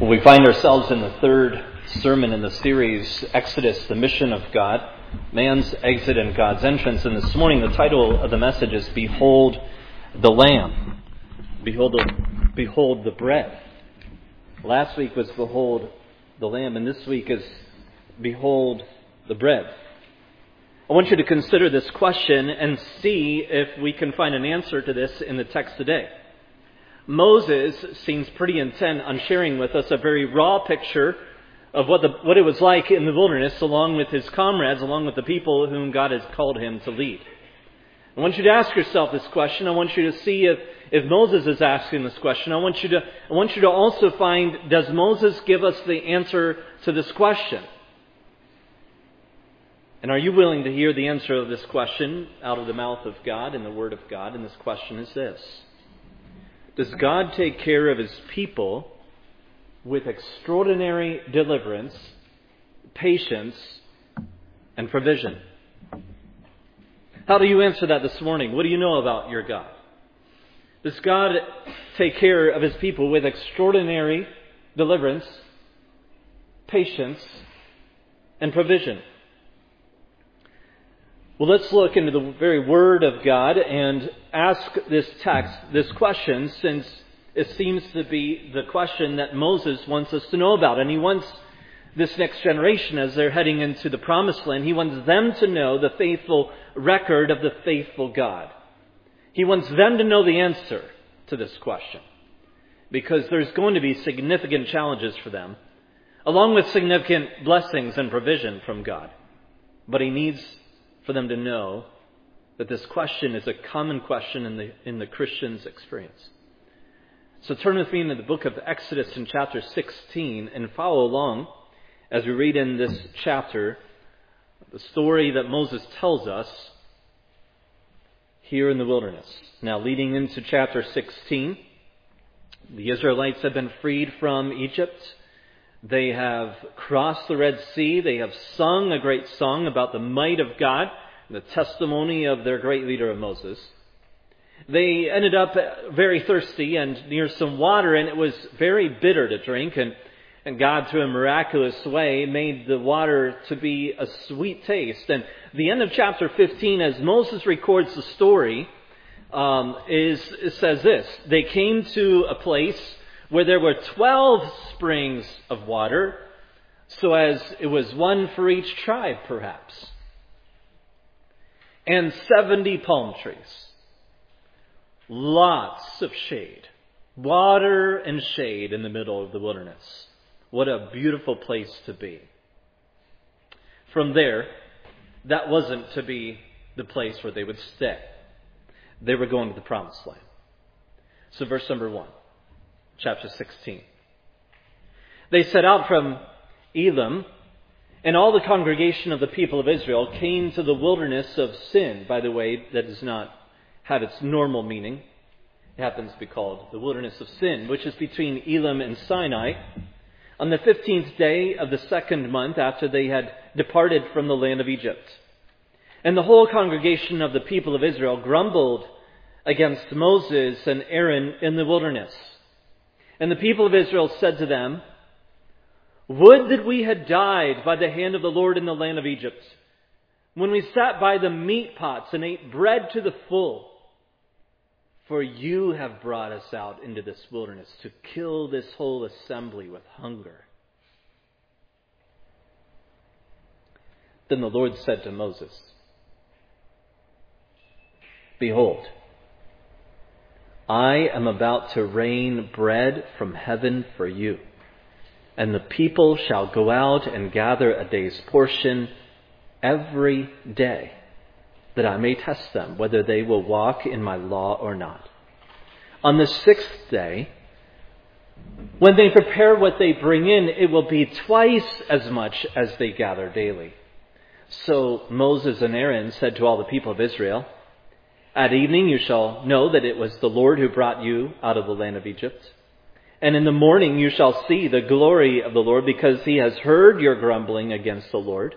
Well, we find ourselves in the third sermon in the series, Exodus, the Mission of God, Man's Exit and God's Entrance. And this morning, the title of the message is Behold the Lamb. Behold the, behold the bread. Last week was Behold the Lamb, and this week is Behold the bread. I want you to consider this question and see if we can find an answer to this in the text today. Moses seems pretty intent on sharing with us a very raw picture of what, the, what it was like in the wilderness, along with his comrades, along with the people whom God has called him to lead. I want you to ask yourself this question. I want you to see if, if Moses is asking this question. I want you to, I want you to also find, does Moses give us the answer to this question? And are you willing to hear the answer of this question out of the mouth of God and the Word of God? And this question is this does God take care of his people with extraordinary deliverance, patience, and provision? How do you answer that this morning? What do you know about your God? Does God take care of his people with extraordinary deliverance, patience, and provision? Well, let's look into the very Word of God and ask this text, this question, since it seems to be the question that Moses wants us to know about. And he wants this next generation, as they're heading into the promised land, he wants them to know the faithful record of the faithful God. He wants them to know the answer to this question. Because there's going to be significant challenges for them, along with significant blessings and provision from God. But he needs for them to know that this question is a common question in the, in the Christian's experience. So turn with me into the book of Exodus in chapter 16 and follow along as we read in this chapter the story that Moses tells us here in the wilderness. Now, leading into chapter 16, the Israelites have been freed from Egypt. They have crossed the Red Sea. They have sung a great song about the might of God, and the testimony of their great leader of Moses. They ended up very thirsty and near some water, and it was very bitter to drink. And, and God, through a miraculous way, made the water to be a sweet taste. And the end of chapter 15, as Moses records the story, um, is, says this They came to a place where there were 12 springs of water, so as it was one for each tribe, perhaps, and 70 palm trees. Lots of shade. Water and shade in the middle of the wilderness. What a beautiful place to be. From there, that wasn't to be the place where they would stay. They were going to the promised land. So, verse number one chapter 16. They set out from Elim, and all the congregation of the people of Israel came to the wilderness of Sin. By the way, that does not have its normal meaning. It happens to be called the wilderness of Sin, which is between Elim and Sinai, on the 15th day of the second month after they had departed from the land of Egypt. And the whole congregation of the people of Israel grumbled against Moses and Aaron in the wilderness. And the people of Israel said to them, Would that we had died by the hand of the Lord in the land of Egypt, when we sat by the meat pots and ate bread to the full. For you have brought us out into this wilderness to kill this whole assembly with hunger. Then the Lord said to Moses, Behold, I am about to rain bread from heaven for you. And the people shall go out and gather a day's portion every day, that I may test them whether they will walk in my law or not. On the sixth day, when they prepare what they bring in, it will be twice as much as they gather daily. So Moses and Aaron said to all the people of Israel, at evening you shall know that it was the Lord who brought you out of the land of Egypt. And in the morning you shall see the glory of the Lord, because he has heard your grumbling against the Lord.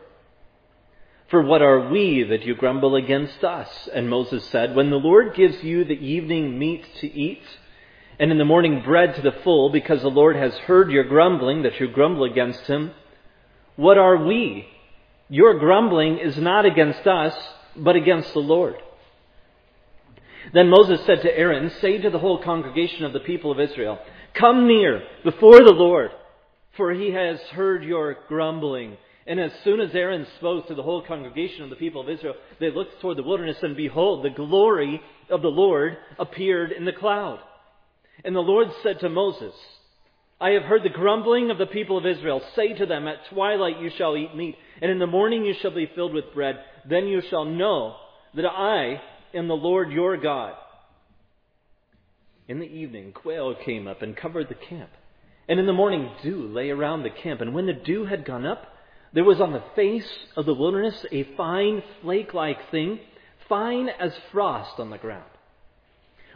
For what are we that you grumble against us? And Moses said, When the Lord gives you the evening meat to eat, and in the morning bread to the full, because the Lord has heard your grumbling, that you grumble against him. What are we? Your grumbling is not against us, but against the Lord. Then Moses said to Aaron, Say to the whole congregation of the people of Israel, Come near before the Lord, for he has heard your grumbling. And as soon as Aaron spoke to the whole congregation of the people of Israel, they looked toward the wilderness, and behold, the glory of the Lord appeared in the cloud. And the Lord said to Moses, I have heard the grumbling of the people of Israel. Say to them, At twilight you shall eat meat, and in the morning you shall be filled with bread. Then you shall know that I am the Lord your God. In the evening, quail came up and covered the camp. And in the morning, dew lay around the camp. And when the dew had gone up, there was on the face of the wilderness a fine flake like thing, fine as frost on the ground.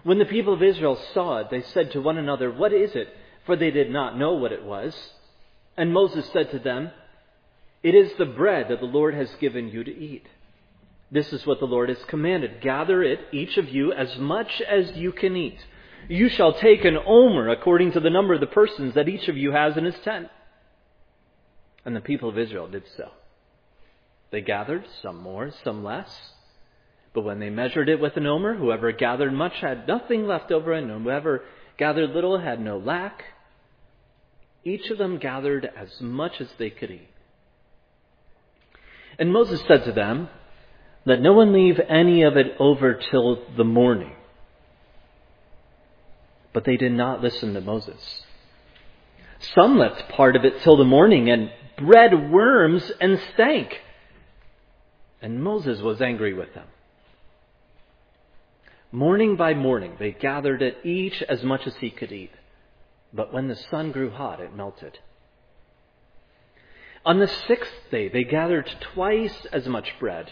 When the people of Israel saw it, they said to one another, What is it? For they did not know what it was. And Moses said to them, It is the bread that the Lord has given you to eat. This is what the Lord has commanded. Gather it, each of you, as much as you can eat. You shall take an omer according to the number of the persons that each of you has in his tent. And the people of Israel did so. They gathered, some more, some less. But when they measured it with an omer, whoever gathered much had nothing left over, and whoever gathered little had no lack. Each of them gathered as much as they could eat. And Moses said to them, let no one leave any of it over till the morning. But they did not listen to Moses. Some left part of it till the morning and bred worms and stank. And Moses was angry with them. Morning by morning they gathered it each as much as he could eat. But when the sun grew hot, it melted. On the sixth day they gathered twice as much bread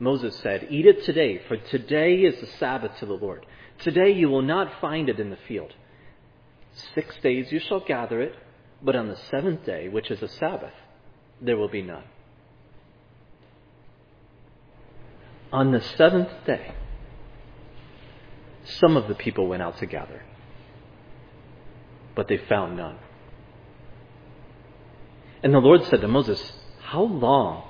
Moses said, Eat it today, for today is the Sabbath to the Lord. Today you will not find it in the field. Six days you shall gather it, but on the seventh day, which is a Sabbath, there will be none. On the seventh day, some of the people went out to gather, but they found none. And the Lord said to Moses, How long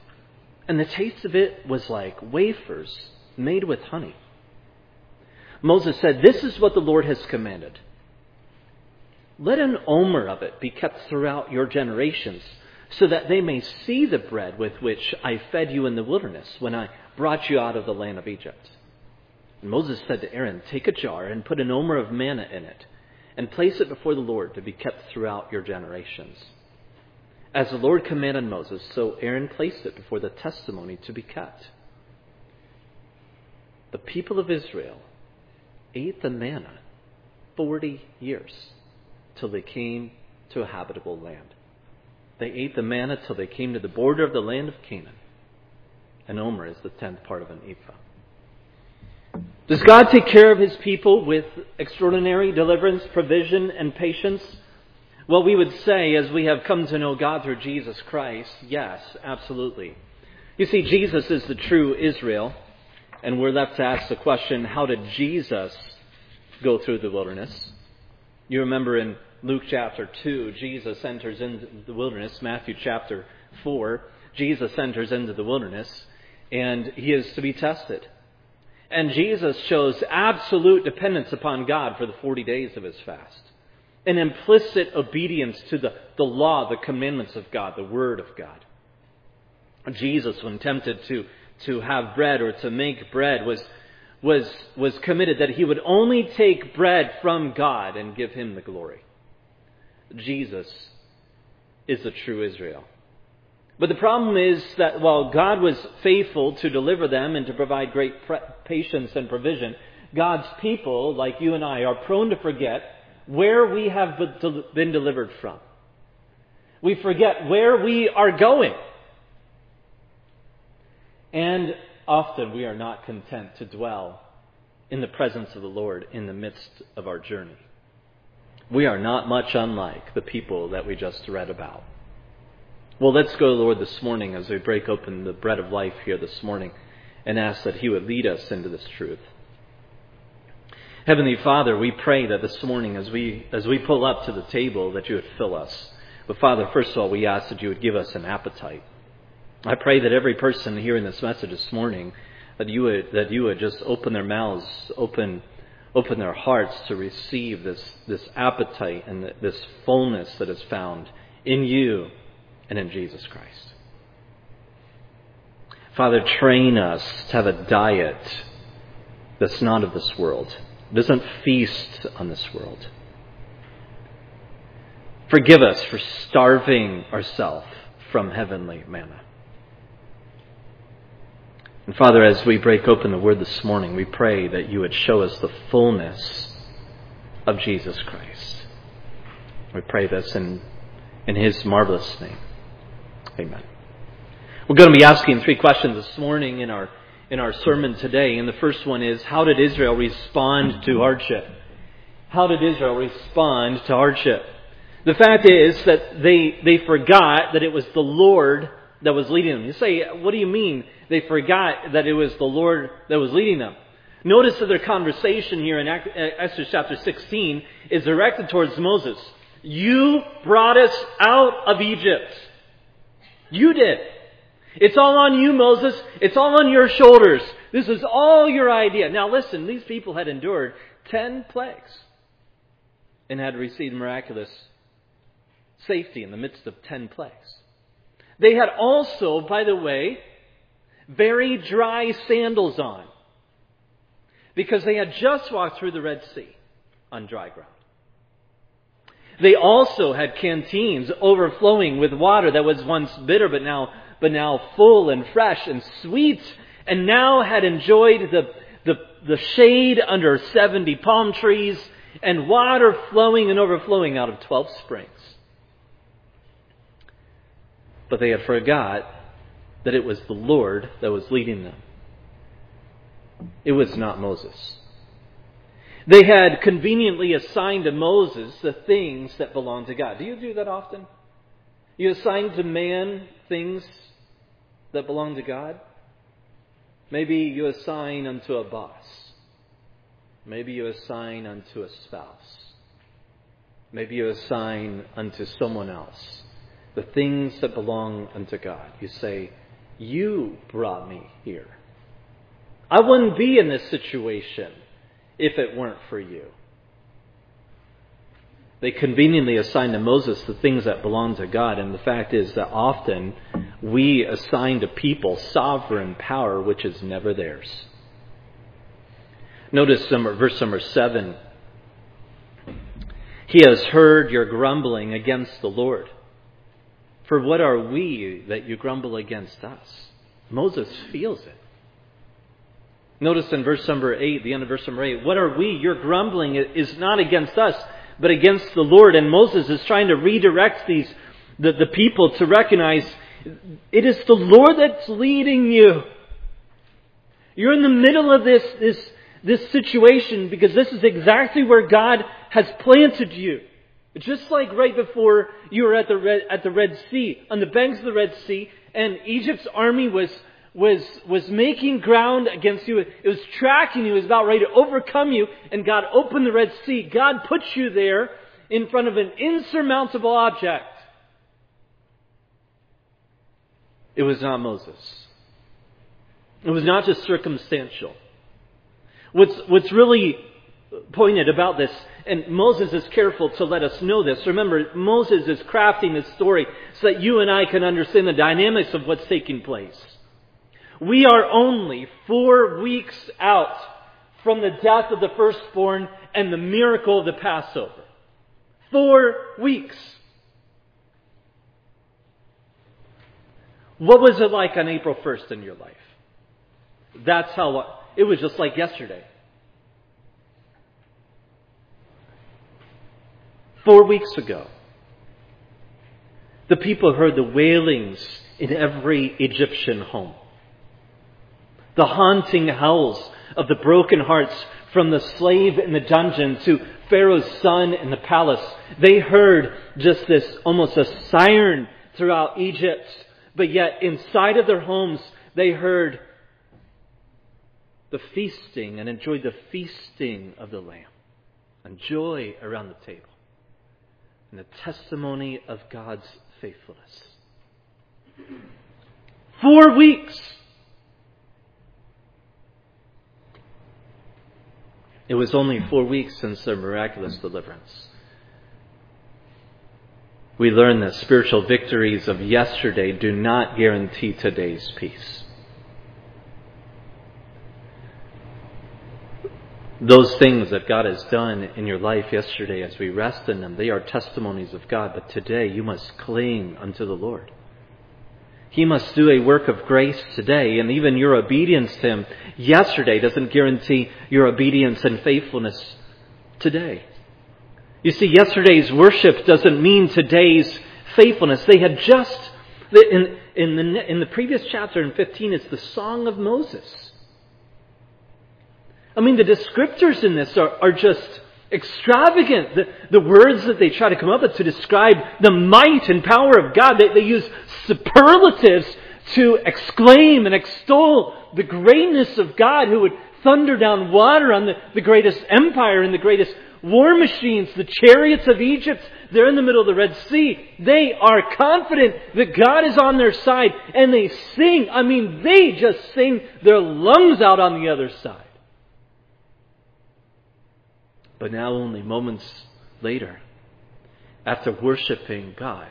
and the taste of it was like wafers made with honey. Moses said, This is what the Lord has commanded. Let an omer of it be kept throughout your generations, so that they may see the bread with which I fed you in the wilderness when I brought you out of the land of Egypt. And Moses said to Aaron, Take a jar and put an omer of manna in it, and place it before the Lord to be kept throughout your generations. As the Lord commanded Moses, so Aaron placed it before the testimony to be kept. The people of Israel ate the manna 40 years till they came to a habitable land. They ate the manna till they came to the border of the land of Canaan. An omer is the tenth part of an ephah. Does God take care of his people with extraordinary deliverance, provision, and patience? Well, we would say, as we have come to know God through Jesus Christ, yes, absolutely. You see, Jesus is the true Israel, and we're left to ask the question how did Jesus go through the wilderness? You remember in Luke chapter 2, Jesus enters into the wilderness, Matthew chapter 4, Jesus enters into the wilderness, and he is to be tested. And Jesus shows absolute dependence upon God for the 40 days of his fast. An implicit obedience to the, the law, the commandments of God, the Word of God. Jesus, when tempted to, to have bread or to make bread, was, was, was committed that he would only take bread from God and give him the glory. Jesus is the true Israel. But the problem is that while God was faithful to deliver them and to provide great patience and provision, God's people, like you and I, are prone to forget where we have been delivered from. We forget where we are going. And often we are not content to dwell in the presence of the Lord in the midst of our journey. We are not much unlike the people that we just read about. Well, let's go, Lord, this morning as we break open the bread of life here this morning and ask that He would lead us into this truth. Heavenly Father, we pray that this morning as we, as we pull up to the table that you would fill us. But Father, first of all, we ask that you would give us an appetite. I pray that every person hearing this message this morning, that you would, that you would just open their mouths, open, open their hearts to receive this, this appetite and this fullness that is found in you and in Jesus Christ. Father, train us to have a diet that's not of this world doesn't feast on this world. Forgive us for starving ourselves from heavenly manna. And Father, as we break open the Word this morning, we pray that you would show us the fullness of Jesus Christ. We pray this in, in His marvelous name. Amen. We're going to be asking three questions this morning in our in our sermon today. And the first one is How did Israel respond to hardship? How did Israel respond to hardship? The fact is that they, they forgot that it was the Lord that was leading them. You say, what do you mean they forgot that it was the Lord that was leading them? Notice that their conversation here in uh, Exodus chapter 16 is directed towards Moses. You brought us out of Egypt. You did. It's all on you, Moses. It's all on your shoulders. This is all your idea. Now listen, these people had endured ten plagues and had received miraculous safety in the midst of ten plagues. They had also, by the way, very dry sandals on because they had just walked through the Red Sea on dry ground. They also had canteens overflowing with water that was once bitter but now but now full and fresh and sweet, and now had enjoyed the, the, the shade under 70 palm trees and water flowing and overflowing out of 12 springs. But they had forgot that it was the Lord that was leading them. It was not Moses. They had conveniently assigned to Moses the things that belong to God. Do you do that often? You assign to man things that belong to God? Maybe you assign unto a boss. Maybe you assign unto a spouse. Maybe you assign unto someone else the things that belong unto God. You say, You brought me here. I wouldn't be in this situation if it weren't for you. They conveniently assign to Moses the things that belong to God, and the fact is that often we assign to people sovereign power which is never theirs. Notice verse number 7. He has heard your grumbling against the Lord. For what are we that you grumble against us? Moses feels it. Notice in verse number 8, the end of verse number 8, what are we? Your grumbling is not against us, but against the Lord. And Moses is trying to redirect these, the, the people to recognize it is the Lord that's leading you. You're in the middle of this, this, this situation because this is exactly where God has planted you. Just like right before you were at the Red, at the Red Sea, on the banks of the Red Sea, and Egypt's army was was, was making ground against you. It was tracking you. It was about ready to overcome you. And God opened the Red Sea. God put you there in front of an insurmountable object. It was not Moses. It was not just circumstantial. What's, what's really pointed about this and Moses is careful to let us know this. Remember, Moses is crafting this story so that you and I can understand the dynamics of what's taking place. We are only four weeks out from the death of the firstborn and the miracle of the Passover. Four weeks. What was it like on April 1st in your life? That's how it was just like yesterday. Four weeks ago, the people heard the wailings in every Egyptian home. The haunting howls of the broken hearts from the slave in the dungeon to Pharaoh's son in the palace. They heard just this almost a siren throughout Egypt, but yet inside of their homes they heard the feasting and enjoyed the feasting of the Lamb and joy around the table and the testimony of God's faithfulness. Four weeks. It was only four weeks since their miraculous deliverance. We learn that spiritual victories of yesterday do not guarantee today's peace. those things that God has done in your life yesterday as we rest in them, they are testimonies of God. But today you must cling unto the Lord. He must do a work of grace today, and even your obedience to Him yesterday doesn't guarantee your obedience and faithfulness today. You see, yesterday's worship doesn't mean today's faithfulness. They had just, in, in, the, in the previous chapter in 15, it's the Song of Moses. I mean, the descriptors in this are, are just extravagant. The, the words that they try to come up with to describe the might and power of God, they, they use superlatives to exclaim and extol the greatness of God who would thunder down water on the, the greatest empire and the greatest war machines, the chariots of Egypt. They're in the middle of the Red Sea. They are confident that God is on their side and they sing. I mean, they just sing their lungs out on the other side. But now, only moments later, after worshiping God,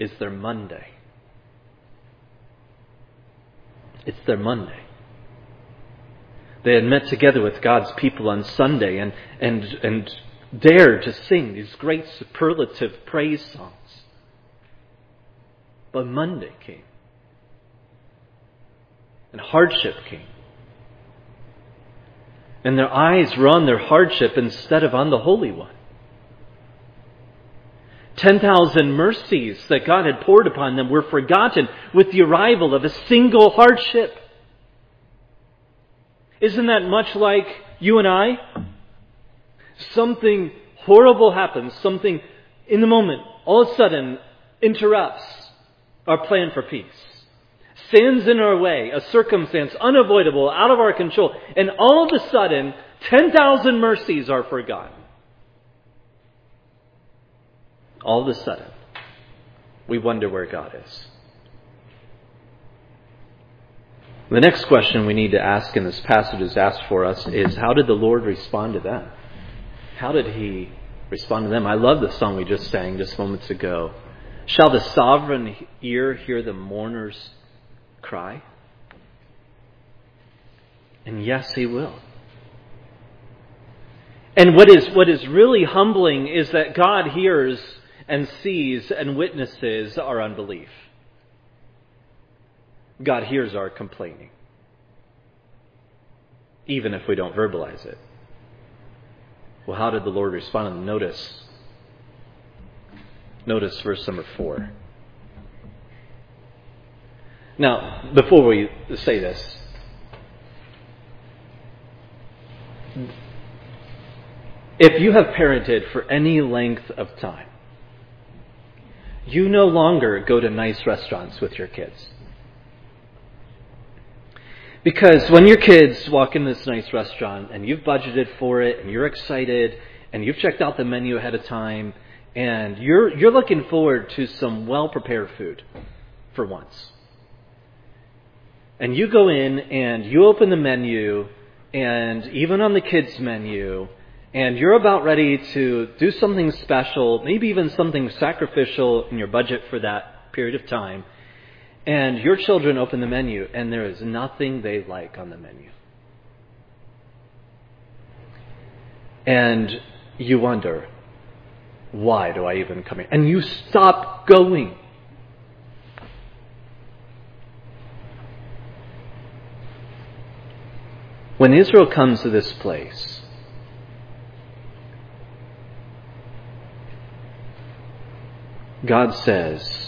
is their Monday. It's their Monday. They had met together with God's people on Sunday and, and, and dared to sing these great superlative praise songs. But Monday came. And hardship came and their eyes were on their hardship instead of on the Holy One. 10,000 mercies that God had poured upon them were forgotten with the arrival of a single hardship. Isn't that much like you and I? Something horrible happens, something in the moment, all of a sudden interrupts our plan for peace stands in our way, a circumstance unavoidable, out of our control, and all of a sudden, 10,000 mercies are forgotten. All of a sudden, we wonder where God is. The next question we need to ask, and this passage is asked for us, is how did the Lord respond to them? How did He respond to them? I love the song we just sang just moments ago. Shall the sovereign ear hear the mourner's cry? And yes, He will. And what is, what is really humbling is that God hears and sees and witnesses our unbelief. God hears our complaining, even if we don't verbalize it. Well, how did the Lord respond? Notice. Notice verse number four. Now, before we say this, if you have parented for any length of time, you no longer go to nice restaurants with your kids. Because when your kids walk in this nice restaurant and you've budgeted for it and you're excited and you've checked out the menu ahead of time and you're, you're looking forward to some well prepared food for once. And you go in and you open the menu, and even on the kids' menu, and you're about ready to do something special, maybe even something sacrificial in your budget for that period of time, and your children open the menu and there is nothing they like on the menu. And you wonder, why do I even come here? And you stop going. When Israel comes to this place, God says,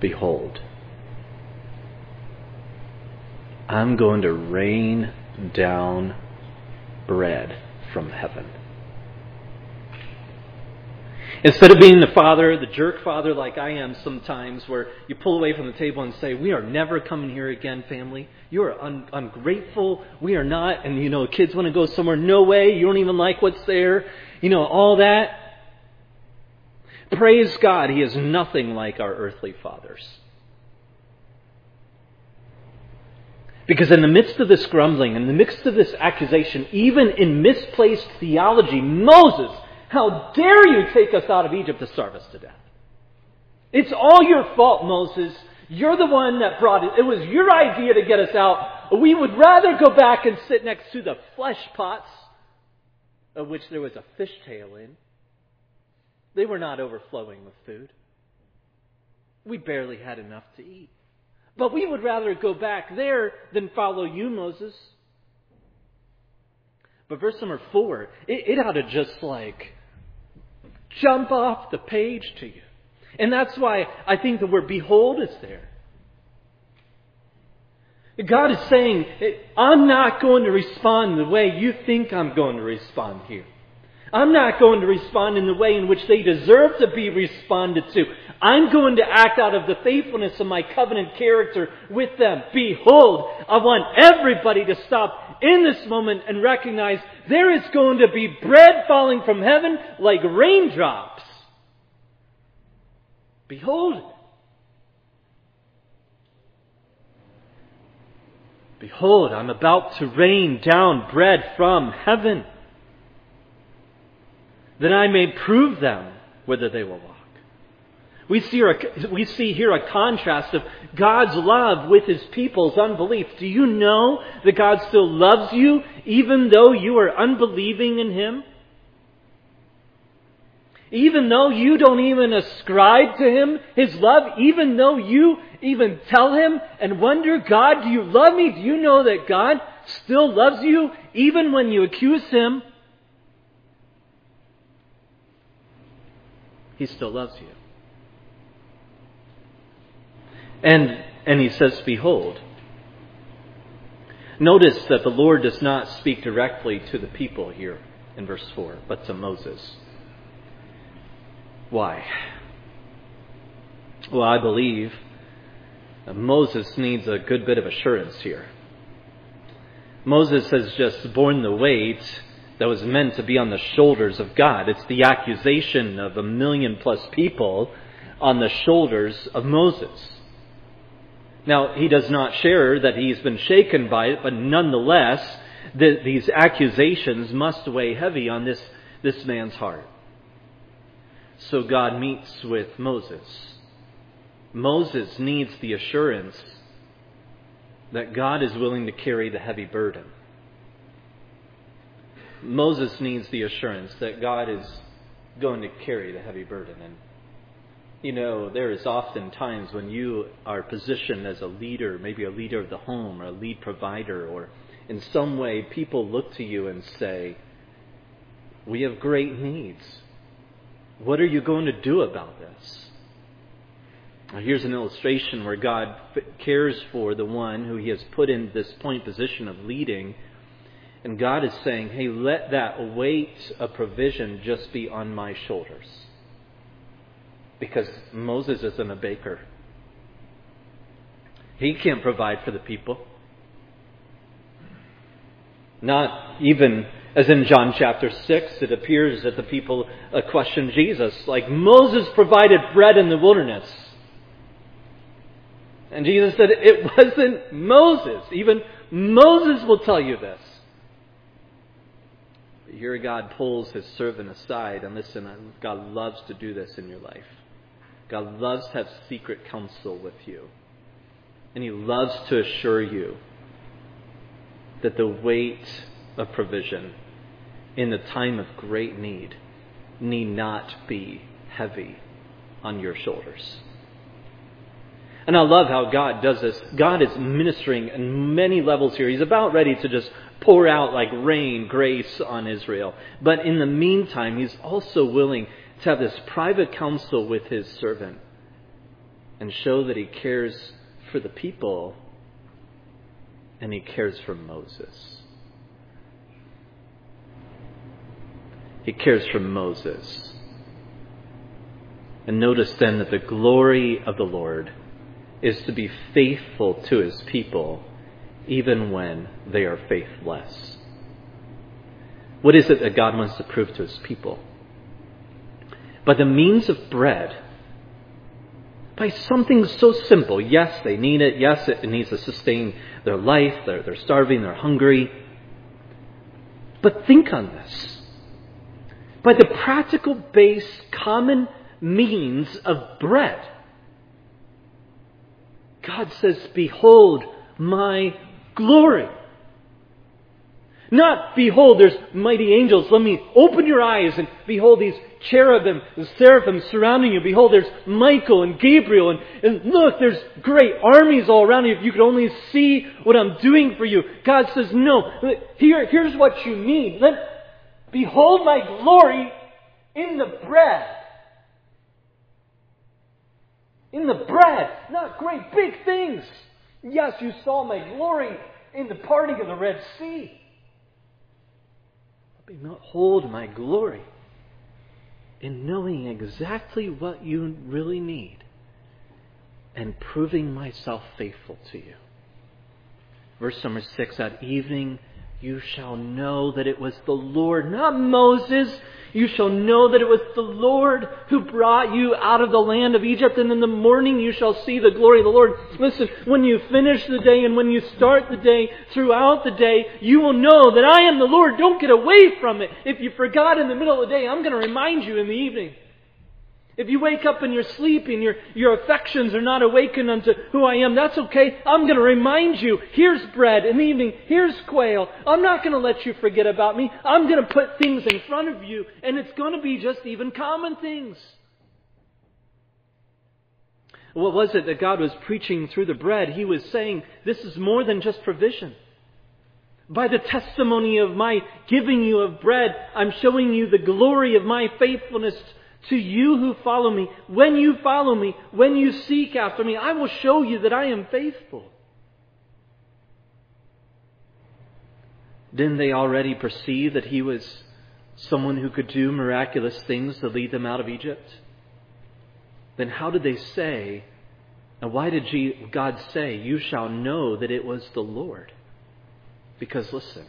Behold, I'm going to rain down bread from heaven. Instead of being the father, the jerk father like I am sometimes, where you pull away from the table and say, We are never coming here again, family. You are un- ungrateful. We are not. And, you know, kids want to go somewhere. No way. You don't even like what's there. You know, all that. Praise God, He is nothing like our earthly fathers. Because in the midst of this grumbling, in the midst of this accusation, even in misplaced theology, Moses how dare you take us out of Egypt to starve us to death? It's all your fault, Moses. You're the one that brought it. It was your idea to get us out. We would rather go back and sit next to the flesh pots, of which there was a fish tail in. They were not overflowing with food. We barely had enough to eat. But we would rather go back there than follow you, Moses. But verse number four, it, it ought to just like jump off the page to you. And that's why I think the word behold is there. God is saying, I'm not going to respond the way you think I'm going to respond here. I'm not going to respond in the way in which they deserve to be responded to. I'm going to act out of the faithfulness of my covenant character with them. Behold, I want everybody to stop in this moment and recognize there is going to be bread falling from heaven like raindrops. Behold Behold, I'm about to rain down bread from heaven that I may prove them whether they will walk. We see, a, we see here a contrast of God's love with His people's unbelief. Do you know that God still loves you even though you are unbelieving in Him? Even though you don't even ascribe to Him His love, even though you even tell Him and wonder, God, do you love me? Do you know that God still loves you even when you accuse Him? He still loves you. And, and he says, Behold. Notice that the Lord does not speak directly to the people here in verse 4, but to Moses. Why? Well, I believe Moses needs a good bit of assurance here. Moses has just borne the weight that was meant to be on the shoulders of God. It's the accusation of a million plus people on the shoulders of Moses. Now, he does not share that he's been shaken by it, but nonetheless, the, these accusations must weigh heavy on this, this man's heart. So God meets with Moses. Moses needs the assurance that God is willing to carry the heavy burden. Moses needs the assurance that God is going to carry the heavy burden. And, you know, there is often times when you are positioned as a leader, maybe a leader of the home or a lead provider, or in some way people look to you and say, We have great needs. What are you going to do about this? Now, here's an illustration where God cares for the one who He has put in this point position of leading and God is saying, hey, let that weight of provision just be on my shoulders. Because Moses isn't a baker. He can't provide for the people. Not even as in John chapter 6, it appears that the people uh, question Jesus, like Moses provided bread in the wilderness. And Jesus said, It wasn't Moses. Even Moses will tell you this. Here God pulls his servant aside, and listen, God loves to do this in your life. God loves to have secret counsel with you. And he loves to assure you that the weight of provision in the time of great need need not be heavy on your shoulders. And I love how God does this. God is ministering in many levels here. He's about ready to just pour out like rain, grace on Israel. But in the meantime, He's also willing to have this private counsel with His servant and show that He cares for the people and He cares for Moses. He cares for Moses. And notice then that the glory of the Lord is to be faithful to his people even when they are faithless. What is it that God wants to prove to his people? By the means of bread, by something so simple. Yes, they need it. Yes, it needs to sustain their life. They're, they're starving, they're hungry. But think on this. By the practical base, common means of bread. God says, Behold my glory. Not, behold, there's mighty angels. Let me open your eyes and behold these cherubim and seraphim surrounding you. Behold, there's Michael and Gabriel and, and look, there's great armies all around you. If you could only see what I'm doing for you. God says, no, here, here's what you need. Let, behold my glory in the bread in the bread, not great big things. Yes, you saw my glory in the parting of the Red Sea. But hold my glory in knowing exactly what you really need and proving myself faithful to you. Verse number six, at evening you shall know that it was the Lord, not Moses, you shall know that it was the Lord who brought you out of the land of Egypt, and in the morning you shall see the glory of the Lord. Listen, when you finish the day and when you start the day, throughout the day, you will know that I am the Lord. Don't get away from it. If you forgot in the middle of the day, I'm going to remind you in the evening. If you wake up and you're sleeping, your, your affections are not awakened unto who I am, that's okay. I'm going to remind you, here's bread in the evening, here's quail. I'm not going to let you forget about me. I'm going to put things in front of you, and it's going to be just even common things. What was it that God was preaching through the bread? He was saying, this is more than just provision. By the testimony of my giving you of bread, I'm showing you the glory of my faithfulness to you who follow me, when you follow me, when you seek after me, I will show you that I am faithful. Didn't they already perceive that he was someone who could do miraculous things to lead them out of Egypt? Then how did they say, and why did God say, You shall know that it was the Lord? Because listen,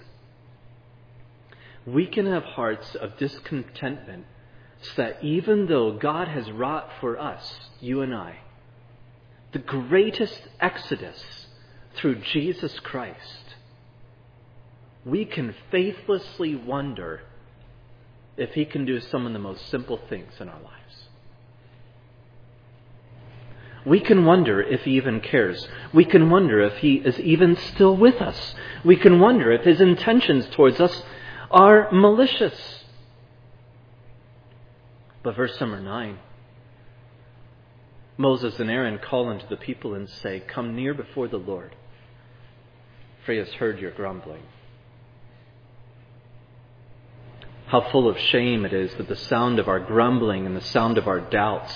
we can have hearts of discontentment so that even though God has wrought for us, you and I, the greatest exodus through Jesus Christ, we can faithlessly wonder if He can do some of the most simple things in our lives. We can wonder if He even cares. We can wonder if He is even still with us. We can wonder if His intentions towards us are malicious. But verse number 9 Moses and Aaron call unto the people and say, Come near before the Lord, for he has heard your grumbling. How full of shame it is that the sound of our grumbling and the sound of our doubts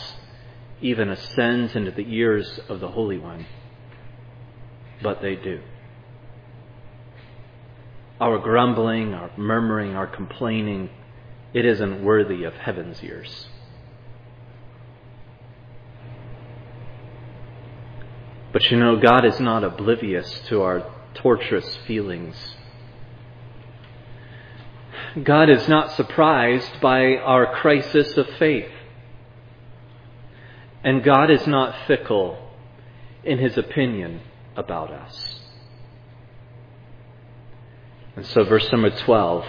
even ascends into the ears of the Holy One. But they do. Our grumbling, our murmuring, our complaining, it isn't worthy of heaven's ears. But you know, God is not oblivious to our torturous feelings. God is not surprised by our crisis of faith. And God is not fickle in his opinion about us. And so, verse number 12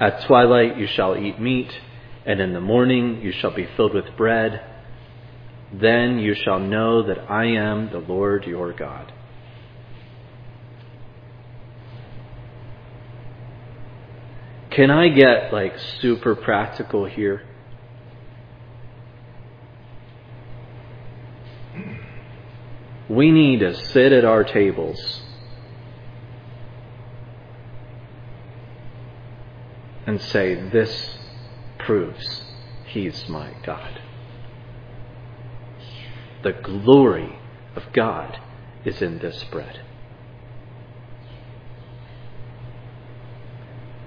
At twilight you shall eat meat, and in the morning you shall be filled with bread. Then you shall know that I am the Lord your God. Can I get like super practical here? We need to sit at our tables and say, This proves He's my God. The glory of God is in this bread.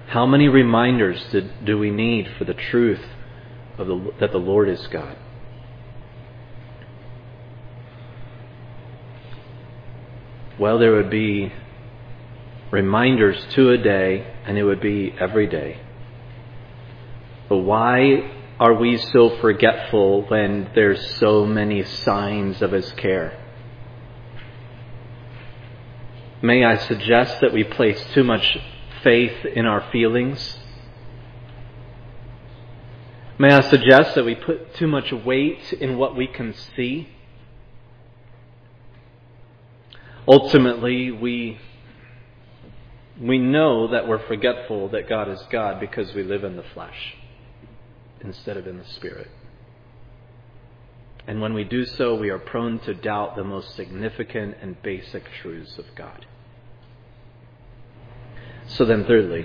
How many reminders did, do we need for the truth of the, that the Lord is God? Well, there would be reminders to a day, and it would be every day. But why are we so forgetful when there's so many signs of His care? May I suggest that we place too much faith in our feelings? May I suggest that we put too much weight in what we can see? Ultimately, we, we know that we're forgetful that God is God because we live in the flesh instead of in the Spirit. And when we do so, we are prone to doubt the most significant and basic truths of God. So then, thirdly,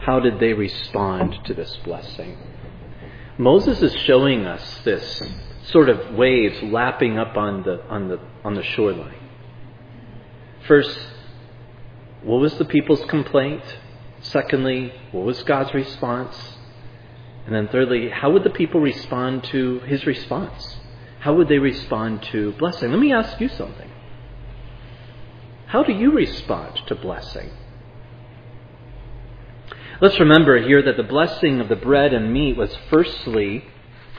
how did they respond to this blessing? Moses is showing us this sort of waves lapping up on the, on the, on the shoreline. First, what was the people's complaint? Secondly, what was God's response? And then thirdly, how would the people respond to his response? How would they respond to blessing? Let me ask you something. How do you respond to blessing? Let's remember here that the blessing of the bread and meat was firstly,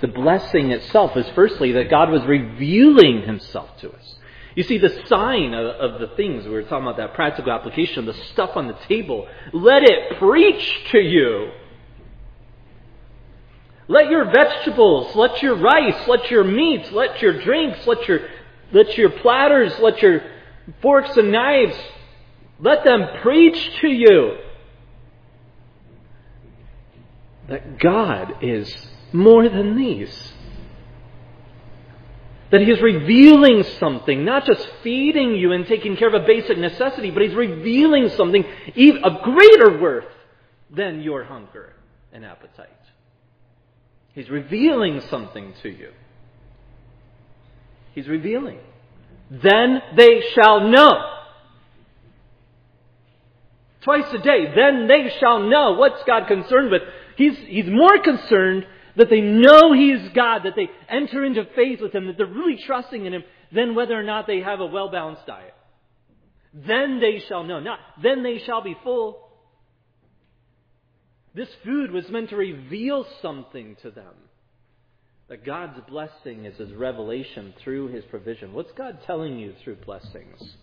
the blessing itself was firstly that God was revealing himself to us. You see, the sign of, of, the things, we were talking about that practical application, the stuff on the table, let it preach to you. Let your vegetables, let your rice, let your meats, let your drinks, let your, let your platters, let your forks and knives, let them preach to you that God is more than these. That He is revealing something, not just feeding you and taking care of a basic necessity, but He's revealing something of greater worth than your hunger and appetite. He's revealing something to you. He's revealing. Then they shall know. Twice a day, then they shall know. What's God concerned with? He's, he's more concerned that they know He is God, that they enter into faith with Him, that they're really trusting in Him, then whether or not they have a well balanced diet. Then they shall know. Not, then they shall be full. This food was meant to reveal something to them. That God's blessing is His revelation through His provision. What's God telling you through blessings?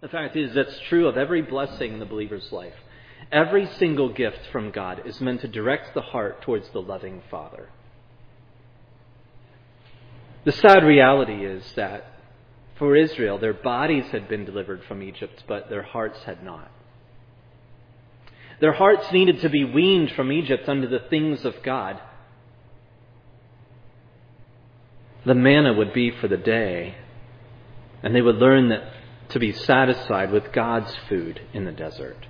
The fact is, that's true of every blessing in the believer's life. Every single gift from God is meant to direct the heart towards the loving Father. The sad reality is that for Israel, their bodies had been delivered from Egypt, but their hearts had not. Their hearts needed to be weaned from Egypt unto the things of God. The manna would be for the day, and they would learn that to be satisfied with God's food in the desert.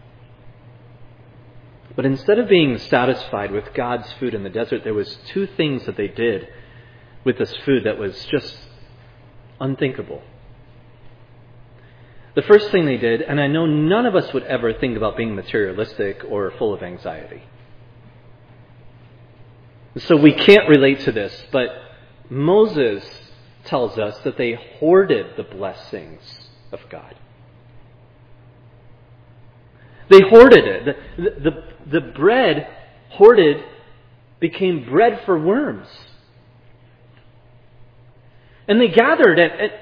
But instead of being satisfied with God's food in the desert, there was two things that they did with this food that was just unthinkable. The first thing they did, and I know none of us would ever think about being materialistic or full of anxiety. So we can't relate to this, but Moses tells us that they hoarded the blessings of God. They hoarded it. The, the, the bread hoarded became bread for worms. And they gathered and,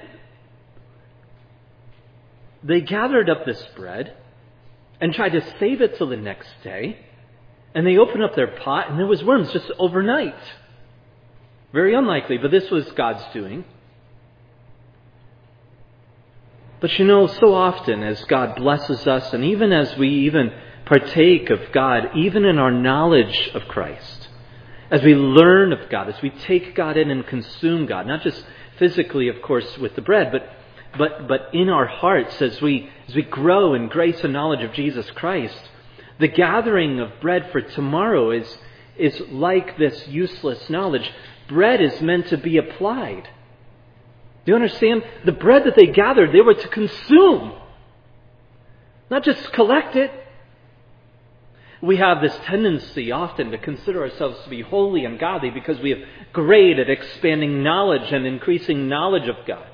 they gathered up this bread and tried to save it till the next day. And they opened up their pot and there was worms just overnight. Very unlikely, but this was God's doing. But you know, so often as God blesses us, and even as we even partake of God, even in our knowledge of Christ, as we learn of God, as we take God in and consume God, not just physically, of course, with the bread, but but, but in our hearts as we, as we grow in grace and knowledge of Jesus Christ, the gathering of bread for tomorrow is, is like this useless knowledge. Bread is meant to be applied. Do you understand? The bread that they gathered, they were to consume, not just collect it. We have this tendency often to consider ourselves to be holy and godly because we have great at expanding knowledge and increasing knowledge of God.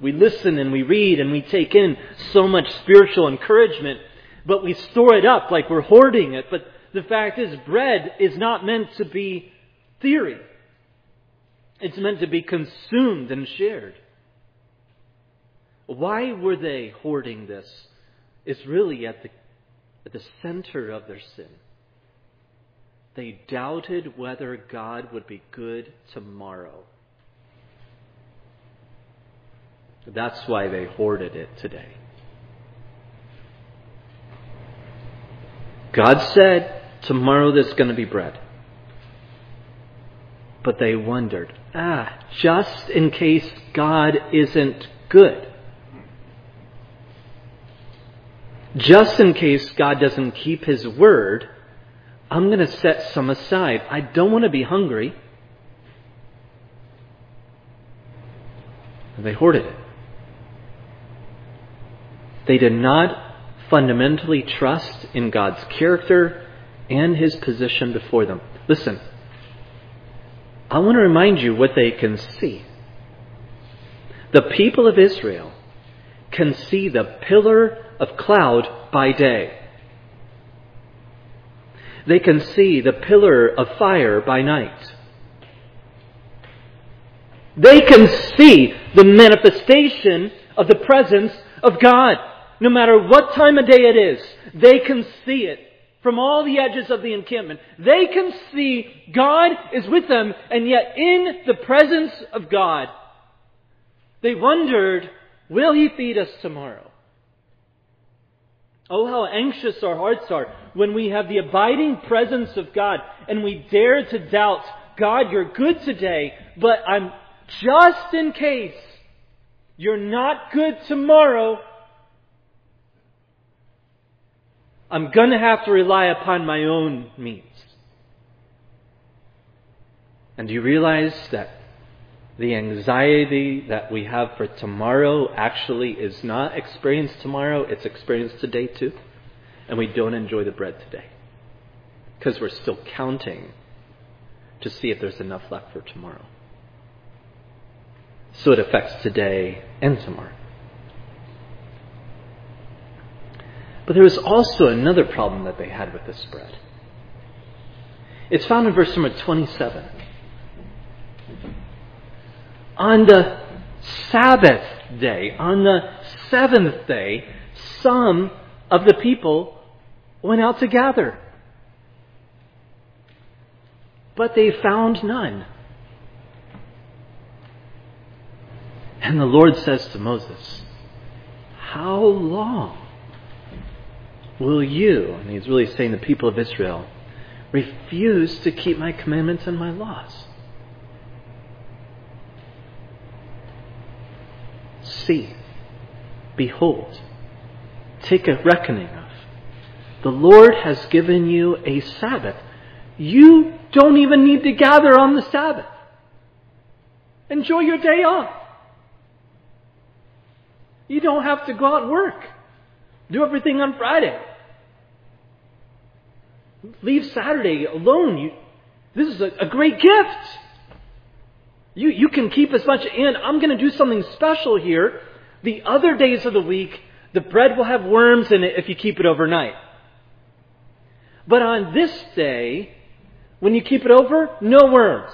We listen and we read and we take in so much spiritual encouragement, but we store it up like we're hoarding it. But the fact is, bread is not meant to be theory. It's meant to be consumed and shared. Why were they hoarding this? Is really at the, at the center of their sin. They doubted whether God would be good tomorrow. That's why they hoarded it today. God said, tomorrow there's going to be bread. But they wondered, ah, just in case God isn't good. Just in case God doesn't keep His word, I'm going to set some aside. I don't want to be hungry. And they hoarded it. They did not fundamentally trust in God's character and his position before them. Listen, I want to remind you what they can see. The people of Israel can see the pillar of cloud by day. They can see the pillar of fire by night. They can see the manifestation of the presence of God no matter what time of day it is, they can see it from all the edges of the encampment. They can see God is with them, and yet in the presence of God, they wondered, will He feed us tomorrow? Oh, how anxious our hearts are when we have the abiding presence of God and we dare to doubt, God, you're good today, but I'm just in case you're not good tomorrow, I'm going to have to rely upon my own means. And do you realize that the anxiety that we have for tomorrow actually is not experienced tomorrow, it's experienced today too? And we don't enjoy the bread today. Because we're still counting to see if there's enough left for tomorrow. So it affects today and tomorrow. But there was also another problem that they had with this bread. It's found in verse number 27. On the Sabbath day, on the seventh day, some of the people went out to gather. But they found none. And the Lord says to Moses, How long will you, and he's really saying the people of Israel, refuse to keep my commandments and my laws? See, behold, take a reckoning of. The Lord has given you a Sabbath. You don't even need to gather on the Sabbath. Enjoy your day off. You don't have to go out and work. Do everything on Friday. Leave Saturday alone. You, this is a, a great gift. You, you can keep as much in. I'm going to do something special here. The other days of the week, the bread will have worms in it if you keep it overnight. But on this day, when you keep it over, no worms.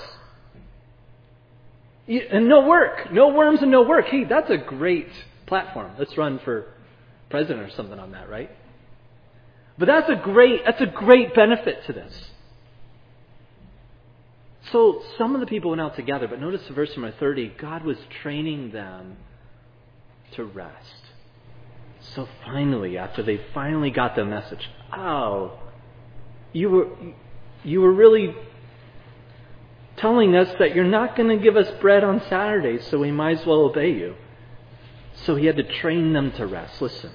And no work. No worms and no work. Hey, that's a great platform. Let's run for president or something on that, right? But that's a great, that's a great benefit to this. So some of the people went out together, but notice the verse number 30 God was training them to rest. So finally, after they finally got the message, oh, you were, you were really telling us that you're not going to give us bread on Saturdays, so we might as well obey you. So he had to train them to rest. Listen.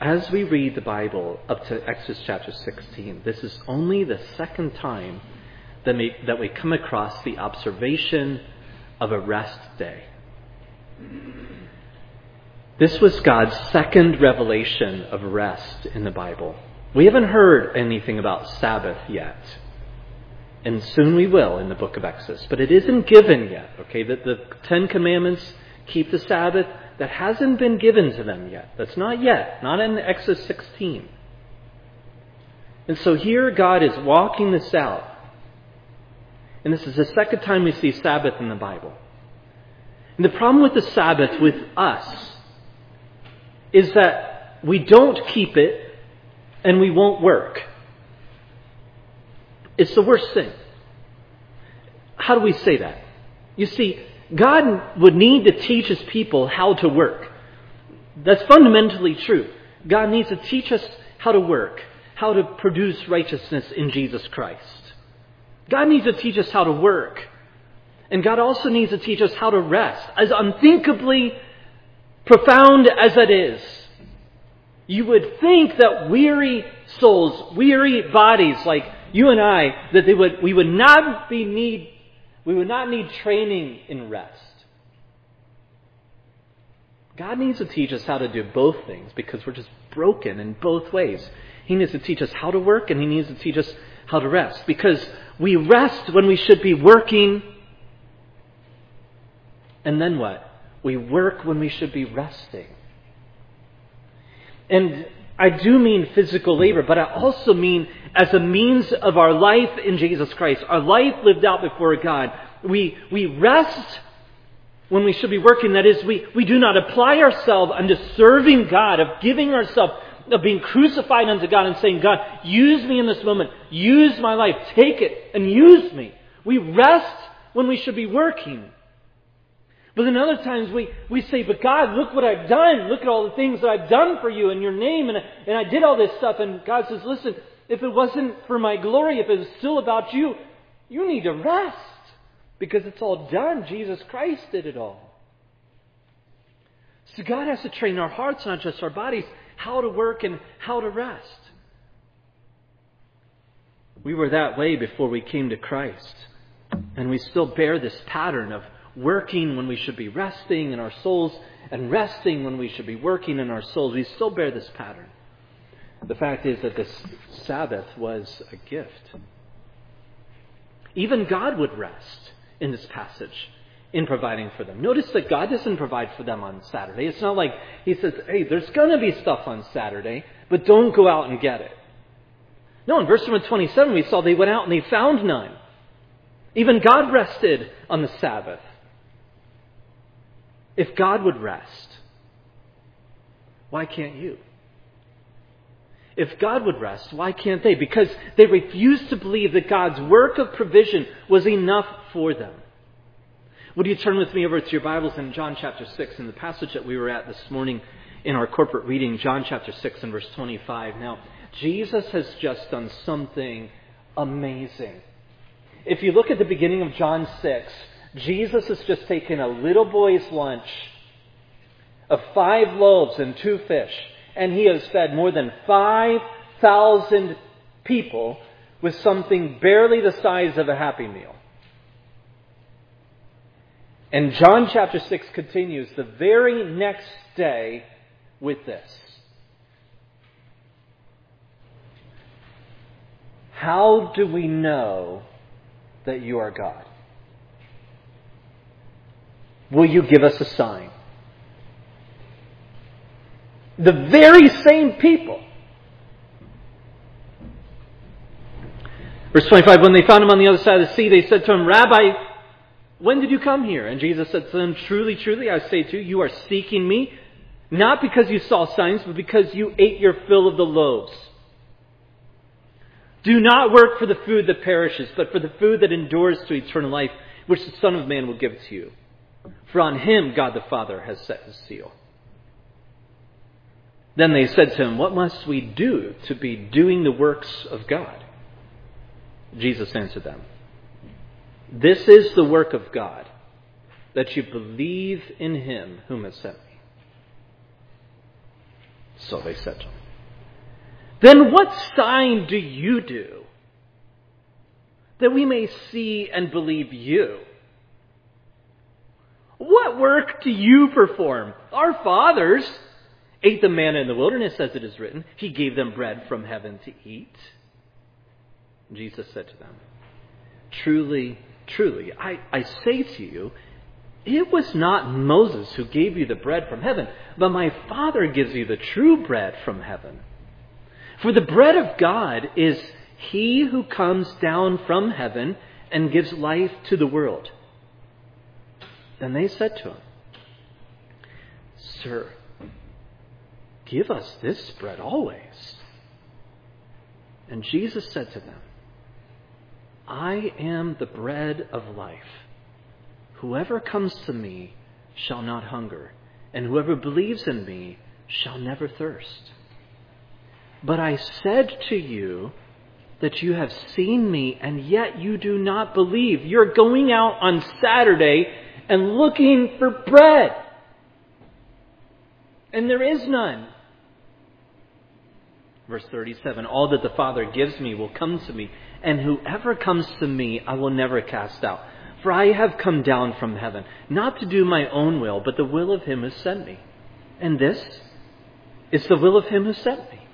As we read the Bible up to Exodus chapter 16, this is only the second time that we, that we come across the observation of a rest day. This was God's second revelation of rest in the Bible. We haven't heard anything about Sabbath yet. And soon we will in the book of Exodus. But it isn't given yet, okay? That the Ten Commandments keep the Sabbath, that hasn't been given to them yet. That's not yet. Not in Exodus 16. And so here God is walking this out. And this is the second time we see Sabbath in the Bible. And the problem with the Sabbath with us is that we don't keep it and we won't work. It's the worst thing. How do we say that? You see, God would need to teach his people how to work. That's fundamentally true. God needs to teach us how to work, how to produce righteousness in Jesus Christ. God needs to teach us how to work. And God also needs to teach us how to rest. As unthinkably profound as that is, you would think that weary souls, weary bodies like you and I, that they would, we would not be need, we would not need training in rest. God needs to teach us how to do both things because we're just broken in both ways. He needs to teach us how to work and He needs to teach us how to rest because we rest when we should be working. And then what? We work when we should be resting. And I do mean physical labor, but I also mean as a means of our life in Jesus Christ, our life lived out before God. We, we rest when we should be working. That is, we, we do not apply ourselves unto serving God, of giving ourselves, of being crucified unto God and saying, God, use me in this moment. Use my life. Take it and use me. We rest when we should be working. But then other times we, we say, but God, look what I've done. Look at all the things that I've done for you in your name. And, and I did all this stuff. And God says, listen, if it wasn't for my glory, if it was still about you, you need to rest. Because it's all done. Jesus Christ did it all. So God has to train our hearts, not just our bodies, how to work and how to rest. We were that way before we came to Christ. And we still bear this pattern of working when we should be resting in our souls and resting when we should be working in our souls. We still bear this pattern. The fact is that this Sabbath was a gift. Even God would rest in this passage in providing for them. Notice that God doesn't provide for them on Saturday. It's not like He says, hey, there's going to be stuff on Saturday, but don't go out and get it. No, in verse 27, we saw they went out and they found none. Even God rested on the Sabbath. If God would rest, why can't you? If God would rest, why can't they? Because they refuse to believe that God's work of provision was enough for them. Would you turn with me over to your Bibles in John chapter 6 in the passage that we were at this morning in our corporate reading, John chapter 6 and verse 25. Now, Jesus has just done something amazing. If you look at the beginning of John 6, Jesus has just taken a little boy's lunch of five loaves and two fish, and he has fed more than 5,000 people with something barely the size of a happy meal. And John chapter 6 continues the very next day with this. How do we know that you are God? Will you give us a sign? The very same people. Verse 25 When they found him on the other side of the sea, they said to him, Rabbi, when did you come here? And Jesus said to them, Truly, truly, I say to you, you are seeking me Not because you saw signs, but because you ate your fill of the loaves. Do not work for the food that perishes, but for the food that endures to eternal life, which the Son of Man will give to you. For on him God the Father has set his seal. Then they said to him, What must we do to be doing the works of God? Jesus answered them, This is the work of God, that you believe in him whom has sent me. So they said to him, Then what sign do you do that we may see and believe you? What work do you perform? Our fathers ate the manna in the wilderness, as it is written. He gave them bread from heaven to eat. Jesus said to them, Truly, truly, I, I say to you, it was not Moses who gave you the bread from heaven, but my Father gives you the true bread from heaven. For the bread of God is he who comes down from heaven and gives life to the world. Then they said to him, Sir, give us this bread always. And Jesus said to them, I am the bread of life. Whoever comes to me shall not hunger, and whoever believes in me shall never thirst. But I said to you that you have seen me, and yet you do not believe. You're going out on Saturday and looking for bread. And there is none. Verse 37 All that the Father gives me will come to me, and whoever comes to me I will never cast out. For I have come down from heaven, not to do my own will, but the will of him who sent me. And this is the will of him who sent me.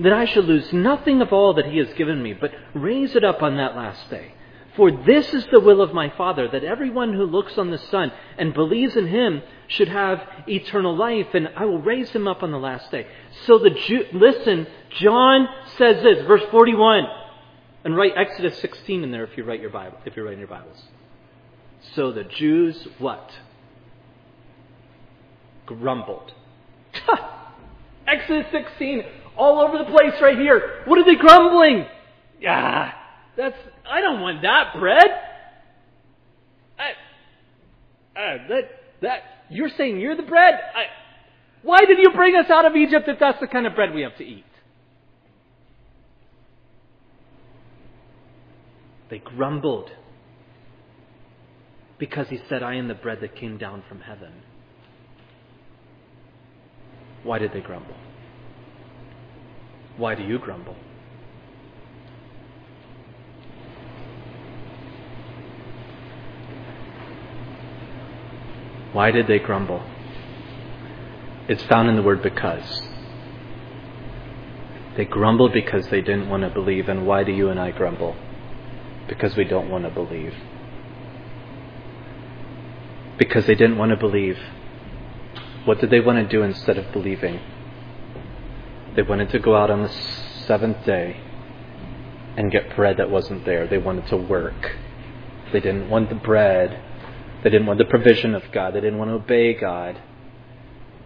That I should lose nothing of all that he has given me, but raise it up on that last day. For this is the will of my Father, that everyone who looks on the Son and believes in him should have eternal life, and I will raise him up on the last day. So the Jew, listen, John says this, verse 41, and write Exodus 16 in there if you write your Bible, if you're writing your Bibles. So the Jews what? Grumbled. Exodus 16, all over the place right here. What are they grumbling? Yeah, that's I don't want that bread. I, uh, that that you're saying you're the bread. I, why did you bring us out of Egypt if that's the kind of bread we have to eat? They grumbled because he said, I am the bread that came down from heaven. Why did they grumble? Why do you grumble? Why did they grumble? It's found in the word because. They grumbled because they didn't want to believe. And why do you and I grumble? Because we don't want to believe. Because they didn't want to believe. What did they want to do instead of believing? They wanted to go out on the seventh day and get bread that wasn't there. They wanted to work. They didn't want the bread they didn't want the provision of God. They didn't want to obey God.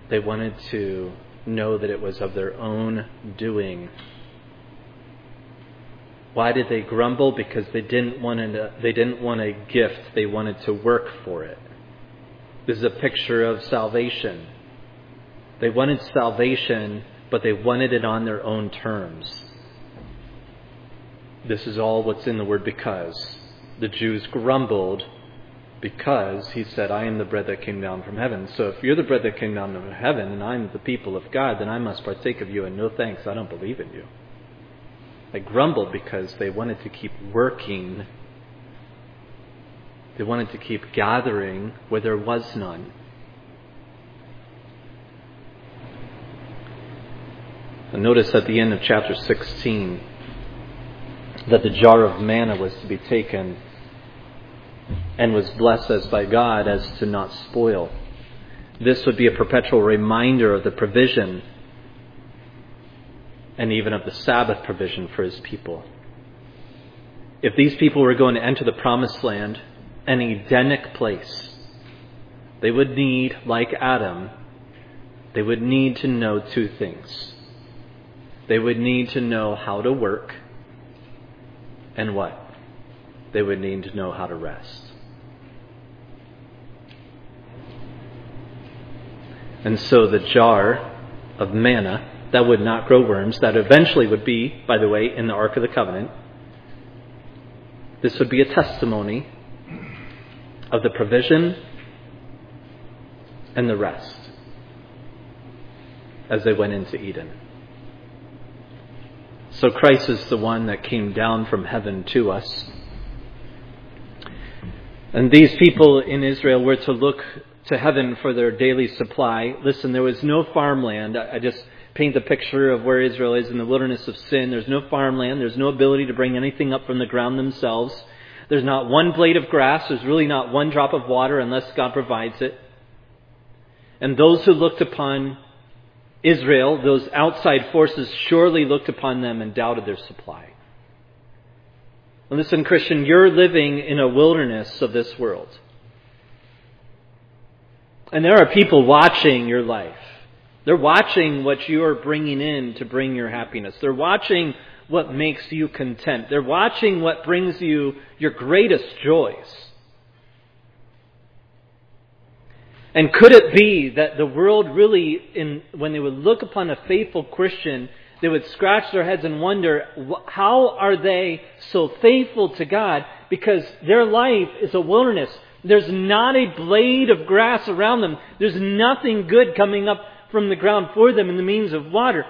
They wanted to know that it was of their own doing. Why did they grumble? Because they didn't want a, they didn't want a gift. They wanted to work for it. This is a picture of salvation. They wanted salvation, but they wanted it on their own terms. This is all what's in the word because. The Jews grumbled because he said, I am the bread that came down from heaven. So if you're the bread that came down from heaven and I'm the people of God, then I must partake of you. And no thanks, I don't believe in you. They grumbled because they wanted to keep working. They wanted to keep gathering where there was none. And notice at the end of chapter 16 that the jar of manna was to be taken and was blessed by God as to not spoil. This would be a perpetual reminder of the provision and even of the Sabbath provision for his people. If these people were going to enter the promised land, an Edenic place, they would need, like Adam, they would need to know two things. They would need to know how to work, and what? They would need to know how to rest. And so the jar of manna that would not grow worms, that eventually would be, by the way, in the Ark of the Covenant, this would be a testimony of the provision and the rest as they went into Eden. So Christ is the one that came down from heaven to us. And these people in Israel were to look to heaven for their daily supply. Listen, there was no farmland. I just paint the picture of where Israel is in the wilderness of sin. There's no farmland. There's no ability to bring anything up from the ground themselves. There's not one blade of grass. There's really not one drop of water unless God provides it. And those who looked upon Israel, those outside forces surely looked upon them and doubted their supply. Listen, Christian, you're living in a wilderness of this world. And there are people watching your life. They're watching what you are bringing in to bring your happiness. They're watching what makes you content. They're watching what brings you your greatest joys. And could it be that the world really, in, when they would look upon a faithful Christian, they would scratch their heads and wonder, how are they so faithful to God? Because their life is a wilderness. There's not a blade of grass around them. There's nothing good coming up from the ground for them in the means of water.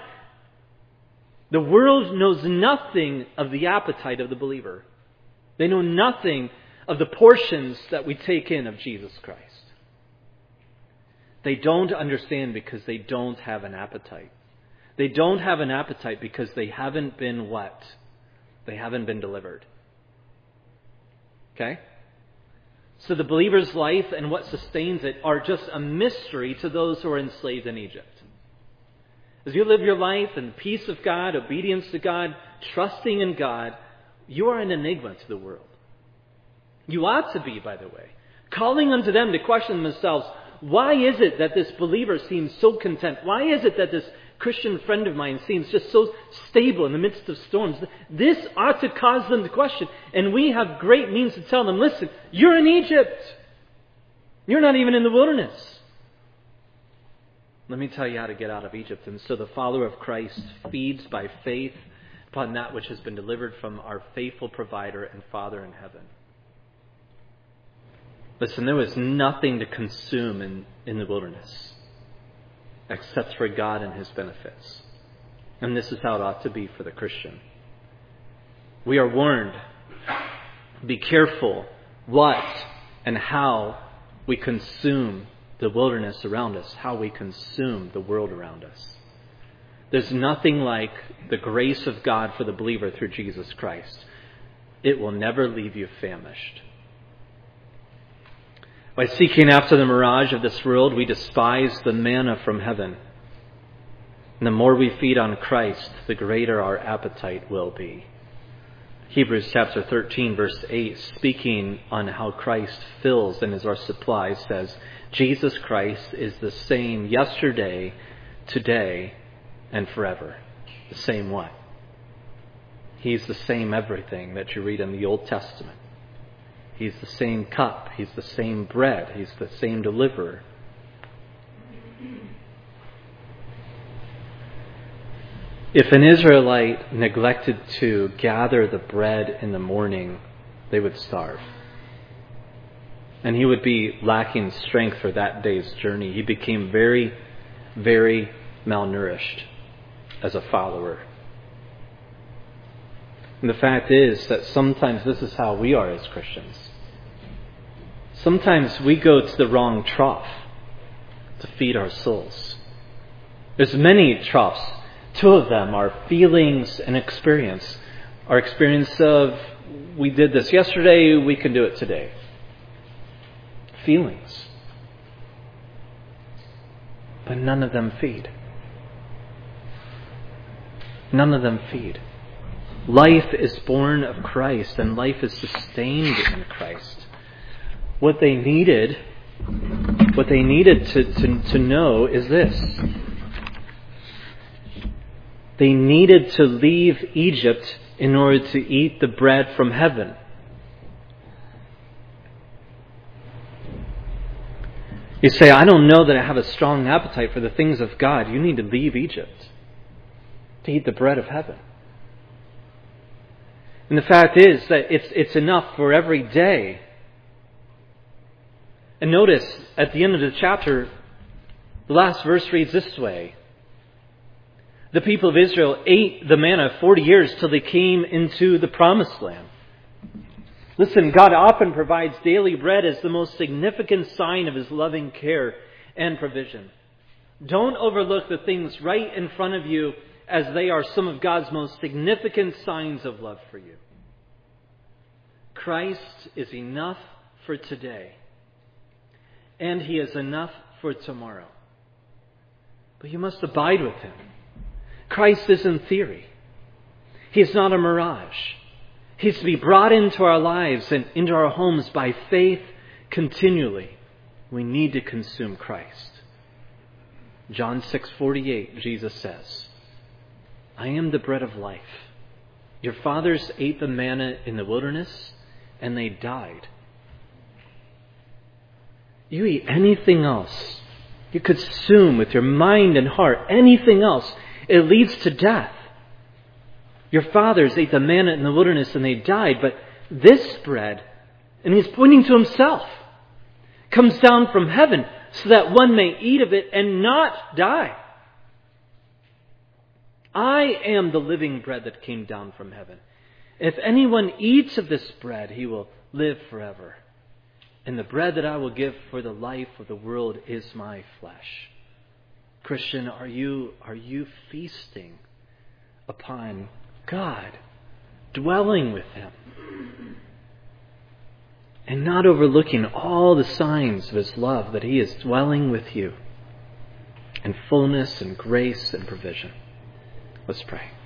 The world knows nothing of the appetite of the believer. They know nothing of the portions that we take in of Jesus Christ. They don't understand because they don't have an appetite. They don't have an appetite because they haven't been what? They haven't been delivered. Okay? So the believer's life and what sustains it are just a mystery to those who are enslaved in Egypt. As you live your life in the peace of God, obedience to God, trusting in God, you are an enigma to the world. You ought to be, by the way. Calling unto them to question themselves, why is it that this believer seems so content? Why is it that this Christian friend of mine seems just so stable in the midst of storms? This ought to cause them to question. And we have great means to tell them, listen, you're in Egypt. You're not even in the wilderness. Let me tell you how to get out of Egypt. And so the follower of Christ feeds by faith upon that which has been delivered from our faithful provider and Father in heaven. Listen, there was nothing to consume in, in the wilderness except for God and His benefits. And this is how it ought to be for the Christian. We are warned be careful what and how we consume the wilderness around us, how we consume the world around us. There's nothing like the grace of God for the believer through Jesus Christ. It will never leave you famished. By seeking after the mirage of this world, we despise the manna from heaven. And the more we feed on Christ, the greater our appetite will be. Hebrews chapter 13, verse 8, speaking on how Christ fills and is our supply, says, Jesus Christ is the same yesterday, today, and forever. The same what? He's the same everything that you read in the Old Testament. He's the same cup. He's the same bread. He's the same deliverer. If an Israelite neglected to gather the bread in the morning, they would starve. And he would be lacking strength for that day's journey. He became very, very malnourished as a follower. And the fact is that sometimes this is how we are as Christians. Sometimes we go to the wrong trough to feed our souls. There's many troughs. Two of them are feelings and experience. Our experience of, we did this yesterday, we can do it today. Feelings. But none of them feed. None of them feed. Life is born of Christ, and life is sustained in Christ what they needed What they needed to, to, to know is this they needed to leave Egypt in order to eat the bread from heaven. You say, I don't know that I have a strong appetite for the things of God. You need to leave Egypt to eat the bread of heaven. And the fact is that it's, it's enough for every day. And notice at the end of the chapter, the last verse reads this way The people of Israel ate the manna 40 years till they came into the promised land. Listen, God often provides daily bread as the most significant sign of His loving care and provision. Don't overlook the things right in front of you as they are some of God's most significant signs of love for you. Christ is enough for today, and He is enough for tomorrow. But you must abide with Him. Christ isn't theory, He is not a mirage. He's to be brought into our lives and into our homes by faith continually. We need to consume Christ. John 6:48 Jesus says, "I am the bread of life. Your fathers ate the manna in the wilderness and they died. You eat anything else, you consume with your mind and heart anything else, it leads to death. Your fathers ate the manna in the wilderness and they died, but this bread, and he's pointing to himself, comes down from heaven so that one may eat of it and not die. I am the living bread that came down from heaven. If anyone eats of this bread, he will live forever. And the bread that I will give for the life of the world is my flesh. Christian, are you, are you feasting upon God, dwelling with Him, and not overlooking all the signs of His love that He is dwelling with you in fullness and grace and provision. Let's pray.